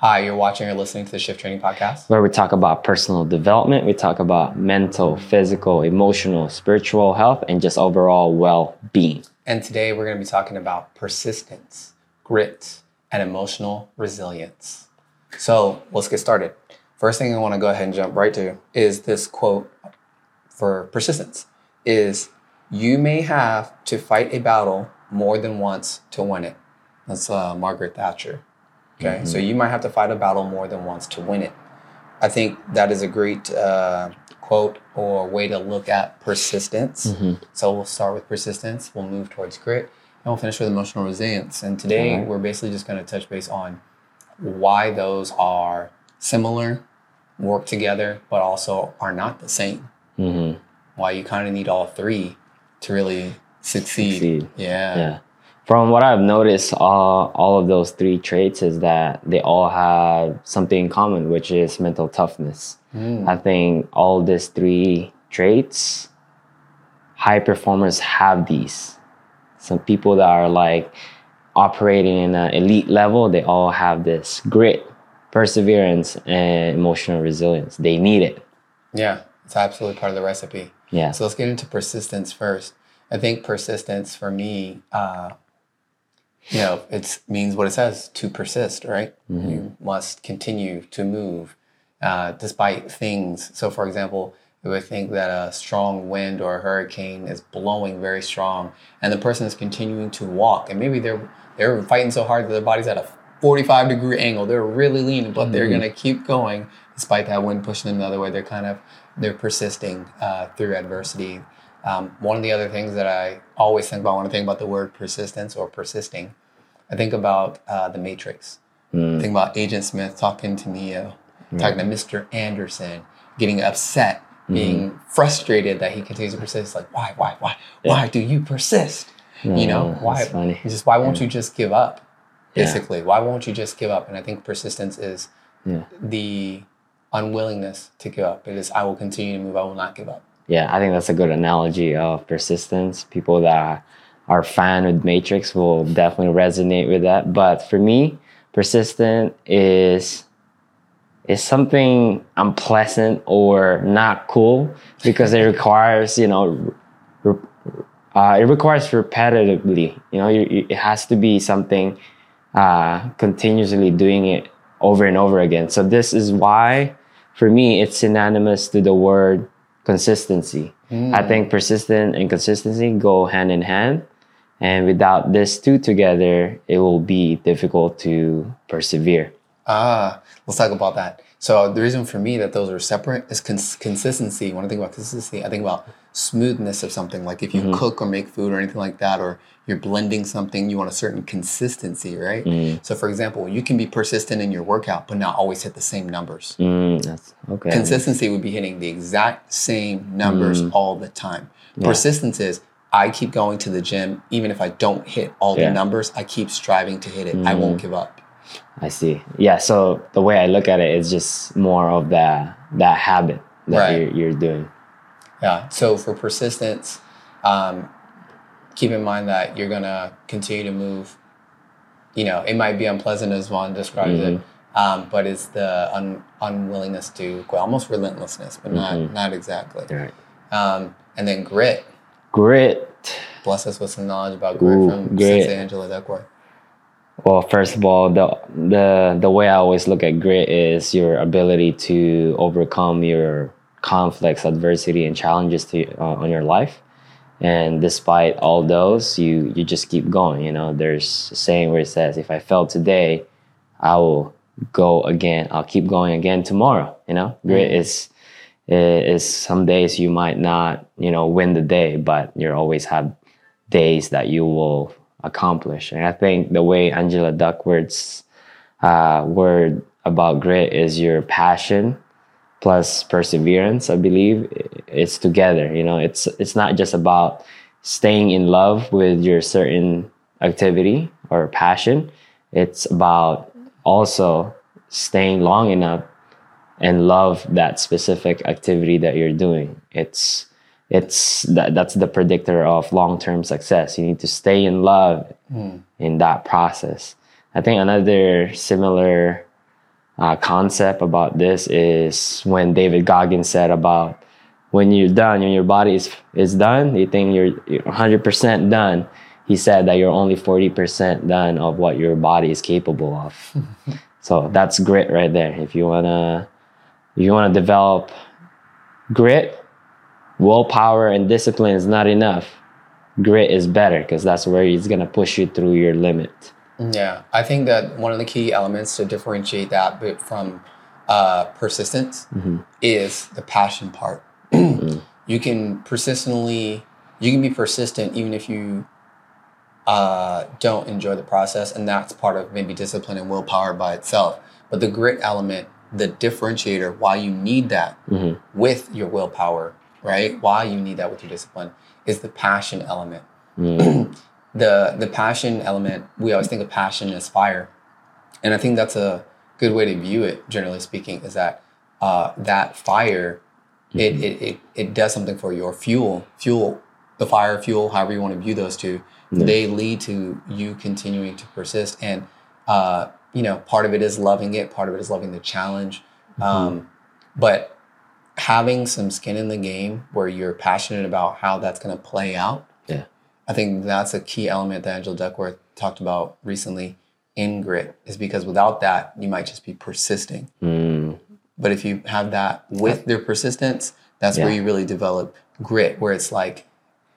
Hi, you're watching or listening to the Shift Training Podcast. where we talk about personal development, we talk about mental, physical, emotional, spiritual health, and just overall well being. And today we're going to be talking about persistence, grit, and emotional resilience. So let's get started. First thing I want to go ahead and jump right to is this quote for persistence is you may have to fight a battle more than once to win it. That's uh, Margaret Thatcher. Okay, so you might have to fight a battle more than once to win it. I think that is a great uh, quote or way to look at persistence. So we'll start with persistence, we'll move towards grit, and we'll finish with emotional resilience. And today we're basically just going to touch base on why those are similar, work together, but also are not the same. hmm Why you kind of need all three to really succeed. Succeed. Yeah. Yeah. From what I've noticed, all, all of those three traits is that they all have something in common, which is mental toughness. Mm. I think all these three traits, high performers have these. Some people that are like operating in an elite level, they all have this grit, perseverance, and emotional resilience. They need it. Yeah, it's absolutely part of the recipe. Yeah. So let's get into persistence first. I think persistence for me, uh, you know, it means what it says to persist, right? You must continue to move uh, despite things. So, for example, we would think that a strong wind or a hurricane is blowing very strong, and the person is continuing to walk, and maybe they're they're fighting so hard that their body's at a 45 degree angle. They're really leaning, but they're gonna keep going despite that wind pushing them the other way. They're kind of they're persisting uh, through adversity. Um, one of the other things that I always think about when I think about the word persistence or persisting, I think about uh, the Matrix. Mm. Think about Agent Smith talking to Neo, talking to Mr. Anderson, getting upset, being frustrated that he continues to persist. Like, why, why, why, why do you persist? you know, Mm, why? Just why won't you just give up? Yeah. Basically, why won't you just give up? And I think persistence is Yeah. the unwillingness to give up. It is, I will continue to move. I will not give up. Yeah, I think that's a good analogy of persistence. People that are fan with Matrix will definitely resonate with that. But for me, persistent is is something unpleasant or not cool because it requires, you know, re- uh, it requires repetitively. You know, you, you, it has to be something uh, continuously doing it over and over again. So this is why, for me, it's synonymous to the word consistency. I think persistent and consistency go hand in hand. And without these two together, it will be difficult to persevere. Ah, let's talk about that. So the reason for me that those are separate is cons- consistency. When I think about consistency, I think about smoothness of something. Like if you mm-hmm. cook or make food or anything like that, or you're blending something, you want a certain consistency, right? Mm. So for example, you can be persistent in your workout, but not always hit the same numbers. Mm, that's okay. Consistency would be hitting the exact same numbers mm. all the time. Persistence is I keep going to the gym, even if I don't hit all Yeah. the numbers, I keep striving to hit it. I mm. won't give up. I see. Yeah. So the way I look at it is just more of that that habit that Right. you're, you're doing. Yeah. So for persistence, um, keep in mind that you're gonna continue to move. You know, it might be unpleasant as Juan describes it, um, but it's the un- unwillingness to quit, almost relentlessness, but not not exactly. Right. Um, and then grit. Grit. Bless us with some knowledge about grit Ooh, from grit. Sensei Angela Duckworth. Well, first of all, the the the way I always look at grit is your ability to overcome your conflicts, adversity, and challenges to uh, on your life. And despite all those, you you just keep going. You know, there's a saying where it says, "If I fail today, I will go again. I'll keep going again tomorrow." You know, grit is is some days you might not you know win the day, but you always have days that you will accomplish. And I think the way Angela Duckworth's uh, word about grit is your passion plus perseverance. I believe it's together. You know, it's it's not just about staying in love with your certain activity or passion. It's about also staying long enough and love that specific activity that you're doing. It's it's that that's the predictor of long-term success. You need to stay in love in that process. I think another similar uh, concept about this is when David Goggins said about when you're done, when your body is is done, you think you're, you're 100% done. He said that you're only 40% done of what your body is capable of. so that's grit right there. If you wanna, if you wanna develop grit, willpower and discipline is not enough. Grit is better because that's where it's gonna push you through your limit. Yeah, I think that one of the key elements to differentiate that bit from uh, persistence is the passion part. You can persistently, you can be persistent even if you uh, don't enjoy the process, and that's part of maybe discipline and willpower by itself. But the grit element, the differentiator, why you need that with your willpower, right? Why you need that with your discipline is the passion element. the the passion element, we always think of passion as fire, and I think that's a good way to view it. Generally speaking, is that uh, that fire, it, it it it does something for your fuel, fuel, the fire, fuel, however you want to view those two. They lead to you continuing to persist, and uh, you know, part of it is loving it, part of it is loving the challenge, um, but having some skin in the game where you're passionate about how that's going to play out Yeah. I think that's a key element that Angela Duckworth talked about recently in grit, is because without that, you might just be persisting. Mm, But if you have that with their persistence, that's where you really develop grit, where it's like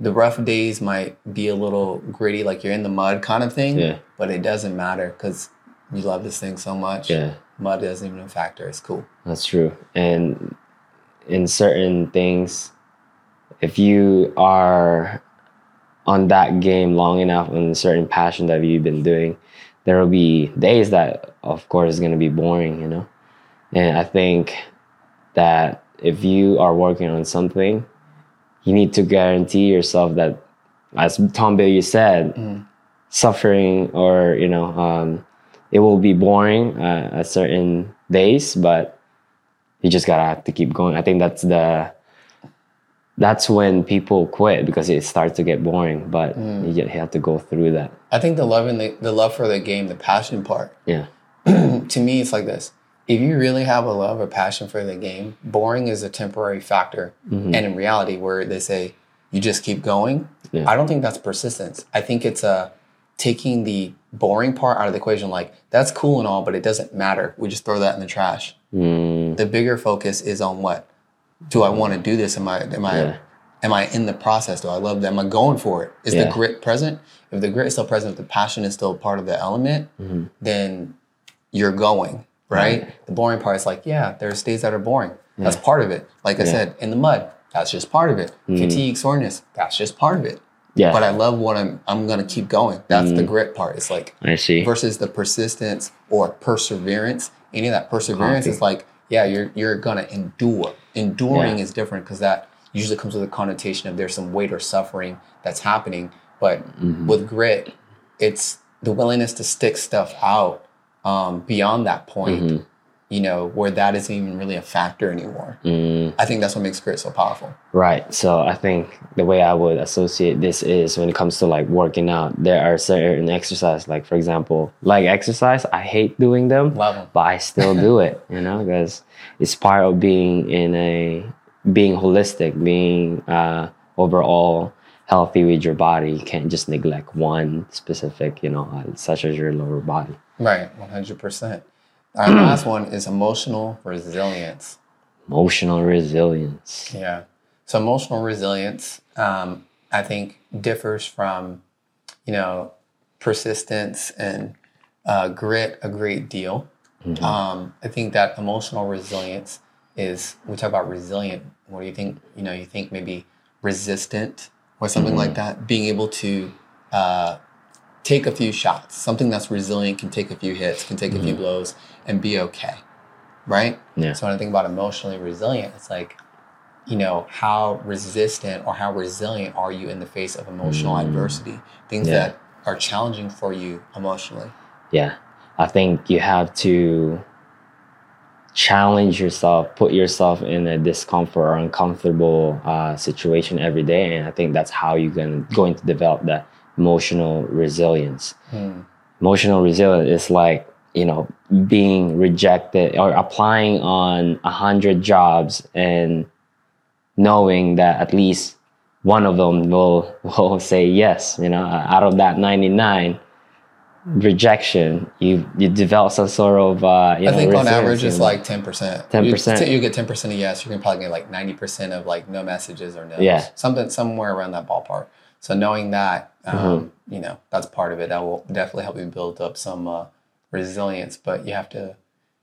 the rough days might be a little gritty, like you're in the mud kind of thing, Yeah. but it doesn't matter because you love this thing so much. yeah. Mud doesn't even a factor. It's cool. That's true. And in certain things, if you are on that game long enough on a certain passion that you've been doing, there will be days that, of course, is going to be boring, you know? And I think that if you are working on something, you need to guarantee yourself that, as Tom Bilyeu said, suffering or, you know, um, it will be boring uh, at certain days, but you just gotta have to keep going. I think that's the that's when people quit because it starts to get boring. But you ju- you have to go through that. I think the love in the, the love for the game, the passion part, Yeah, to me, it's like this. If you really have a love or passion for the game, boring is a temporary factor. And in reality, where they say you just keep going, Yeah. I don't think that's persistence. I think it's uh, taking the boring part out of the equation. Like, that's cool and all, but it doesn't matter. We just throw that in the trash. mm, The bigger focus is on what? Do I want to do this? Am I, am I, Yeah. am I in the process? Do I love that? Am I going for it? Is Yeah. the grit present? If the grit is still present, if the passion is still part of the element, Mm-hmm. then you're going, right? The boring part is like, yeah, there are days that are boring. That's part of it. Like I said, in the mud, that's just part of it. Fatigue, soreness, that's just part of it. yeah. But I love what I'm I'm gonna keep going. That's the grit part. It's like I see. versus the persistence or perseverance. Any of that perseverance Copy. is like, yeah, you're you're gonna endure. Enduring Yeah. is different because that usually comes with a connotation of there's some weight or suffering that's happening. But Mm-hmm. with grit, it's the willingness to stick stuff out um, beyond that point. Mm-hmm. You know, where that isn't even really a factor anymore. Mm, I think that's what makes grit so powerful. right. So I think the way I would associate this is when it comes to like working out, there are certain exercise, like for example, like exercise. I hate doing them. Love 'em. but I still do it, you know, because it's part of being in a being holistic, being uh, overall healthy with your body. You can't just neglect one specific, you know, uh, such as your lower body. Right, one hundred percent. Our last one is emotional resilience. Emotional resilience. Yeah. So emotional resilience, um, I think, differs from, you know, persistence and uh, grit a great deal. Um, I think that emotional resilience is. We talk about resilient. What do you think? You know, you think maybe resistant or something like that. Being able to uh, take a few shots. Something that's resilient can take a few hits, can take a few blows, and be okay. Right. Yeah. So when I think about emotionally resilient, it's like, you know, how resistant or how resilient are you in the face of emotional adversity? Things. Yeah. that are challenging for you emotionally. Yeah. I think you have to challenge yourself, put yourself in a discomfort or uncomfortable uh, situation every day. And I think that's how you're going, going to develop that emotional resilience. Hmm. Emotional resilience is like you know being rejected or applying on a hundred jobs and knowing that at least one of them will will say yes you know out of that 99 rejection you you develop some sort of uh you I know, think on average it's like ten percent. 10%. You, get ten percent of yes. You can probably get like ninety percent of like no messages or no. Yeah. Something somewhere around that ballpark. So knowing that, um, Mm-hmm. you know, that's part of it. That will definitely help you build up some uh, resilience. But you have to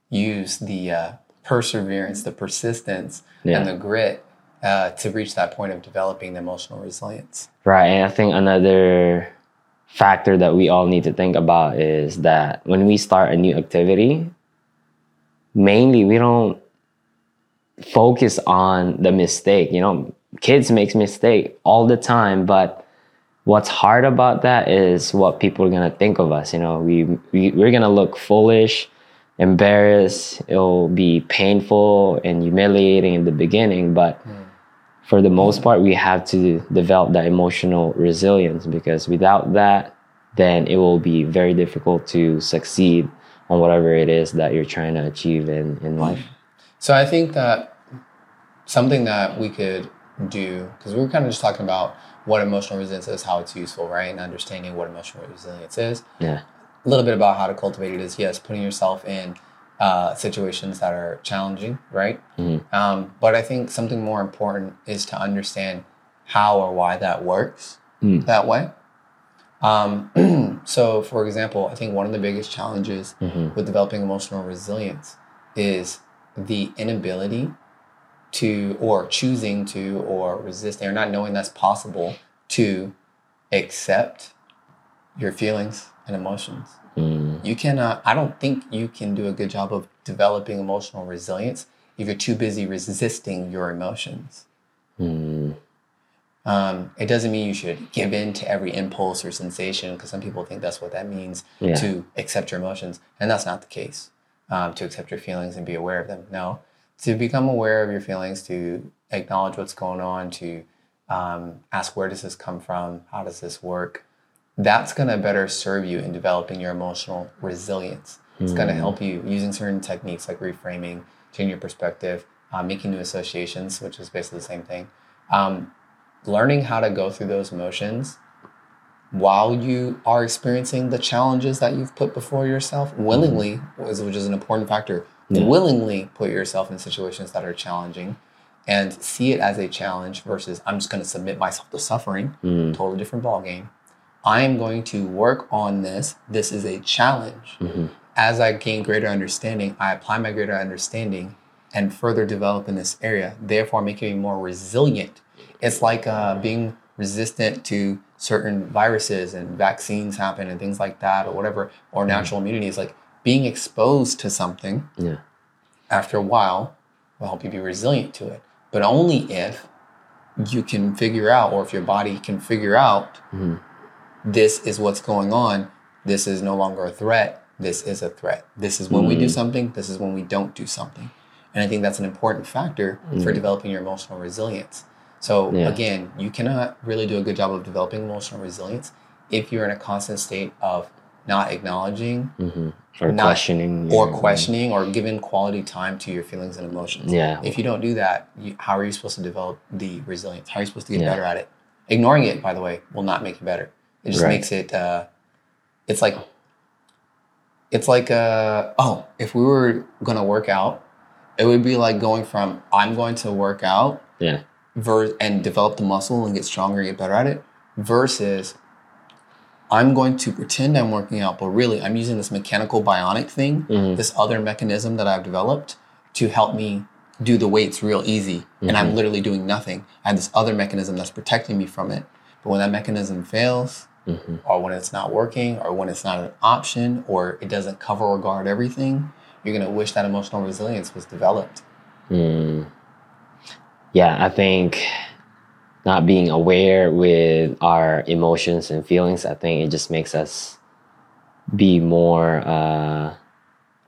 use the uh, perseverance, the persistence, Yeah. and the grit uh, to reach that point of developing the emotional resilience. Right. And I think another factor that we all need to think about is that when we start a new activity, mainly we don't focus on the mistake. You know, kids make mistake all the time, but what's hard about that is what people are gonna think of us. You know, we, we we're gonna look foolish, embarrassed. It'll be painful and humiliating in the beginning, but hmm. for the most part, we have to develop that emotional resilience because without that, then it will be very difficult to succeed on whatever it is that you're trying to achieve in, in hmm. life. So I think that something that we could do, because we were kind of just talking about what emotional resilience is, how it's useful, right? And understanding what emotional resilience is. Yeah. A little bit about how to cultivate it is yes, putting yourself in uh, situations that are challenging, right? Um, but I think something more important is to understand how or why that works Mm. that way. Um, so, for example, I think one of the biggest challenges with developing emotional resilience is the inability to, or choosing to, or resisting, or not knowing that's possible to accept your feelings and emotions. Mm. You cannot, I don't think you can do a good job of developing emotional resilience if you're too busy resisting your emotions. Mm. Um, it doesn't mean you should give in to every impulse or sensation because some people think that's what that means Yeah. to accept your emotions. And that's not the case. Um, to accept your feelings and be aware of them. No, to become aware of your feelings, to acknowledge what's going on, to um, ask where does this come from? How does this work? That's going to better serve you in developing your emotional resilience. It's going to help you using certain techniques like reframing, changing your perspective, uh, making new associations, which is basically the same thing. Um, learning how to go through those emotions while you are experiencing the challenges that you've put before yourself willingly, is- which is an important factor. Willingly put yourself in situations that are challenging and see it as a challenge versus I'm just going to submit myself to suffering. Mm. Totally different ballgame. I am going to work on this. This is a challenge. Mm-hmm. As I gain greater understanding, I apply my greater understanding and further develop in this area, therefore making me more resilient. It's like uh, being resistant to certain viruses and vaccines happen and things like that, or whatever, or mm-hmm. natural immunity is like being exposed to something Yeah. after a while will help you be resilient to it. But only if you can figure out, or if your body can figure out, mm-hmm. this is what's going on. This is no longer a threat. This is a threat. This is when we do mm. something. This is when we don't do something. And I think that's an important factor for mm. developing your emotional resilience. So Yeah. again, you cannot really do a good job of developing emotional resilience if you're in a constant state of not acknowledging Or not- questioning. or your- questioning or giving quality time to your feelings and emotions. Yeah. If you don't do that, you, how are you supposed to develop the resilience? How are you supposed to get Yeah. better at it? Ignoring it, by the way, will not make you better. It just Right. makes it. Uh, it's like. It's like uh, oh, if we were gonna work out, it would be like going from I'm going to work out Yeah. ver- and develop the muscle and get stronger and get better at it versus I'm going to pretend I'm working out, but really I'm using this mechanical bionic thing, mm-hmm. this other mechanism that I've developed to help me do the weights real easy. And I'm mm-hmm. literally doing nothing. I have this other mechanism that's protecting me from it. But when that mechanism fails, mm-hmm. or when it's not working, or when it's not an option, or it doesn't cover or guard everything, you're going to wish that emotional resilience was developed. Mm. Yeah, I think not being aware with our emotions and feelings, I think it just makes us be more uh,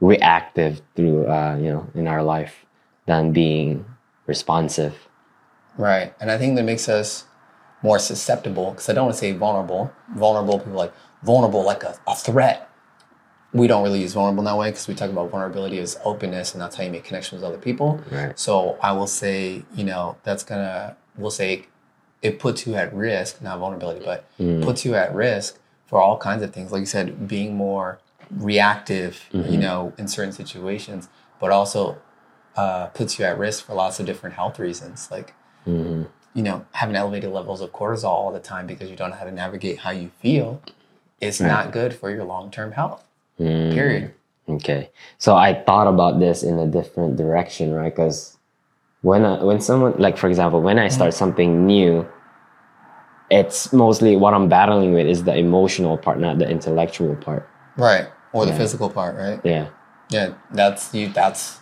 reactive through, uh, you know, in our life than being responsive. Right. And I think that makes us more susceptible because I don't want to say vulnerable. Vulnerable people like vulnerable like a, a threat. we don't really use vulnerable in that way because we talk about vulnerability as openness and that's how you make connections with other people. Right. So I will say, you know, that's gonna we'll say it puts you at risk, not vulnerability, but Mm. puts you at risk for all kinds of things. Like you said, being more reactive, Mm-hmm. you know, in certain situations, but also uh, puts you at risk for lots of different health reasons. Like Mhm. you know, having elevated levels of cortisol all the time because you don't know how to navigate how you feel is not good for your long term health. Mm. Period. Okay. So I thought about this in a different direction, right? Because when I, when someone like for example, when I start something new, it's mostly what I'm battling with is the emotional part, not the intellectual part. Right. Or the physical part, right? Yeah. Yeah. That's you that's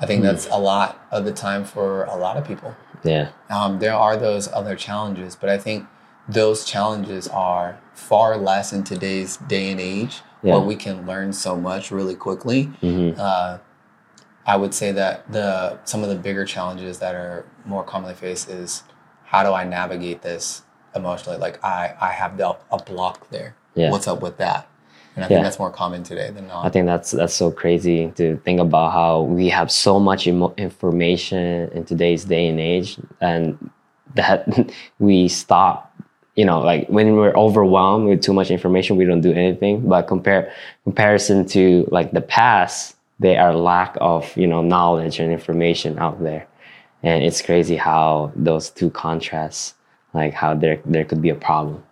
I think that's a lot of the time for a lot of people. Yeah. Um, there are those other challenges, but I think those challenges are far less in today's day and age Yeah. where we can learn so much really quickly. hmm uh, I would say that the some of the bigger challenges that are more commonly faced is how do I navigate this emotionally? Like I I have the, a block there. Yeah. What's up with that? And I Yeah. think that's more common today than not. I think that's that's so crazy to think about how we have so much emo- information in today's day and age, and that we stop. You know, like when we're overwhelmed with too much information, we don't do anything. But compare comparison to like the past, they are lack of you know knowledge and information out there, and it's crazy how those two contrasts, like how there there could be a problem.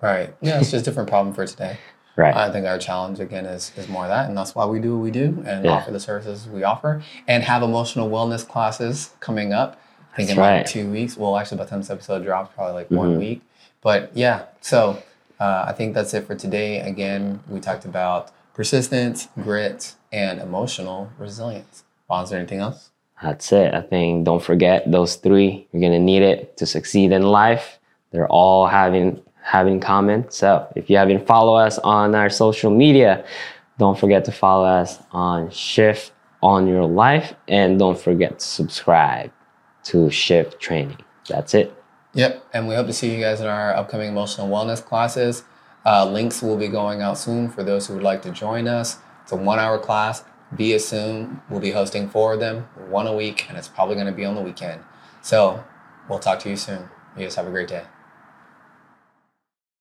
right. Yeah, it's just a different problem for today. Right. I think our challenge again is is more that, and that's why we do what we do and Yeah. offer the services we offer, and have emotional wellness classes coming up. I think in That's like right. two weeks. Well, actually, by the time this episode drops, probably like one Mhm. week. But yeah, so uh, I think that's it for today. Again, we talked about persistence, grit, and emotional resilience. Bonds, is there anything else? That's it. I think don't forget those three. You're gonna need it to succeed in life. They're all having having common. So if you haven't followed us on our social media, don't forget to follow us on Shift Own Your Life, and don't forget to subscribe to Shift Training. That's it. Yep, and we hope to see you guys in our upcoming emotional wellness classes. Uh, links will be going out soon for those who would like to join us. It's a one hour class via Zoom. We'll be hosting four of them, one a week, and it's probably going to be on the weekend. So we'll talk to you soon. You guys have a great day.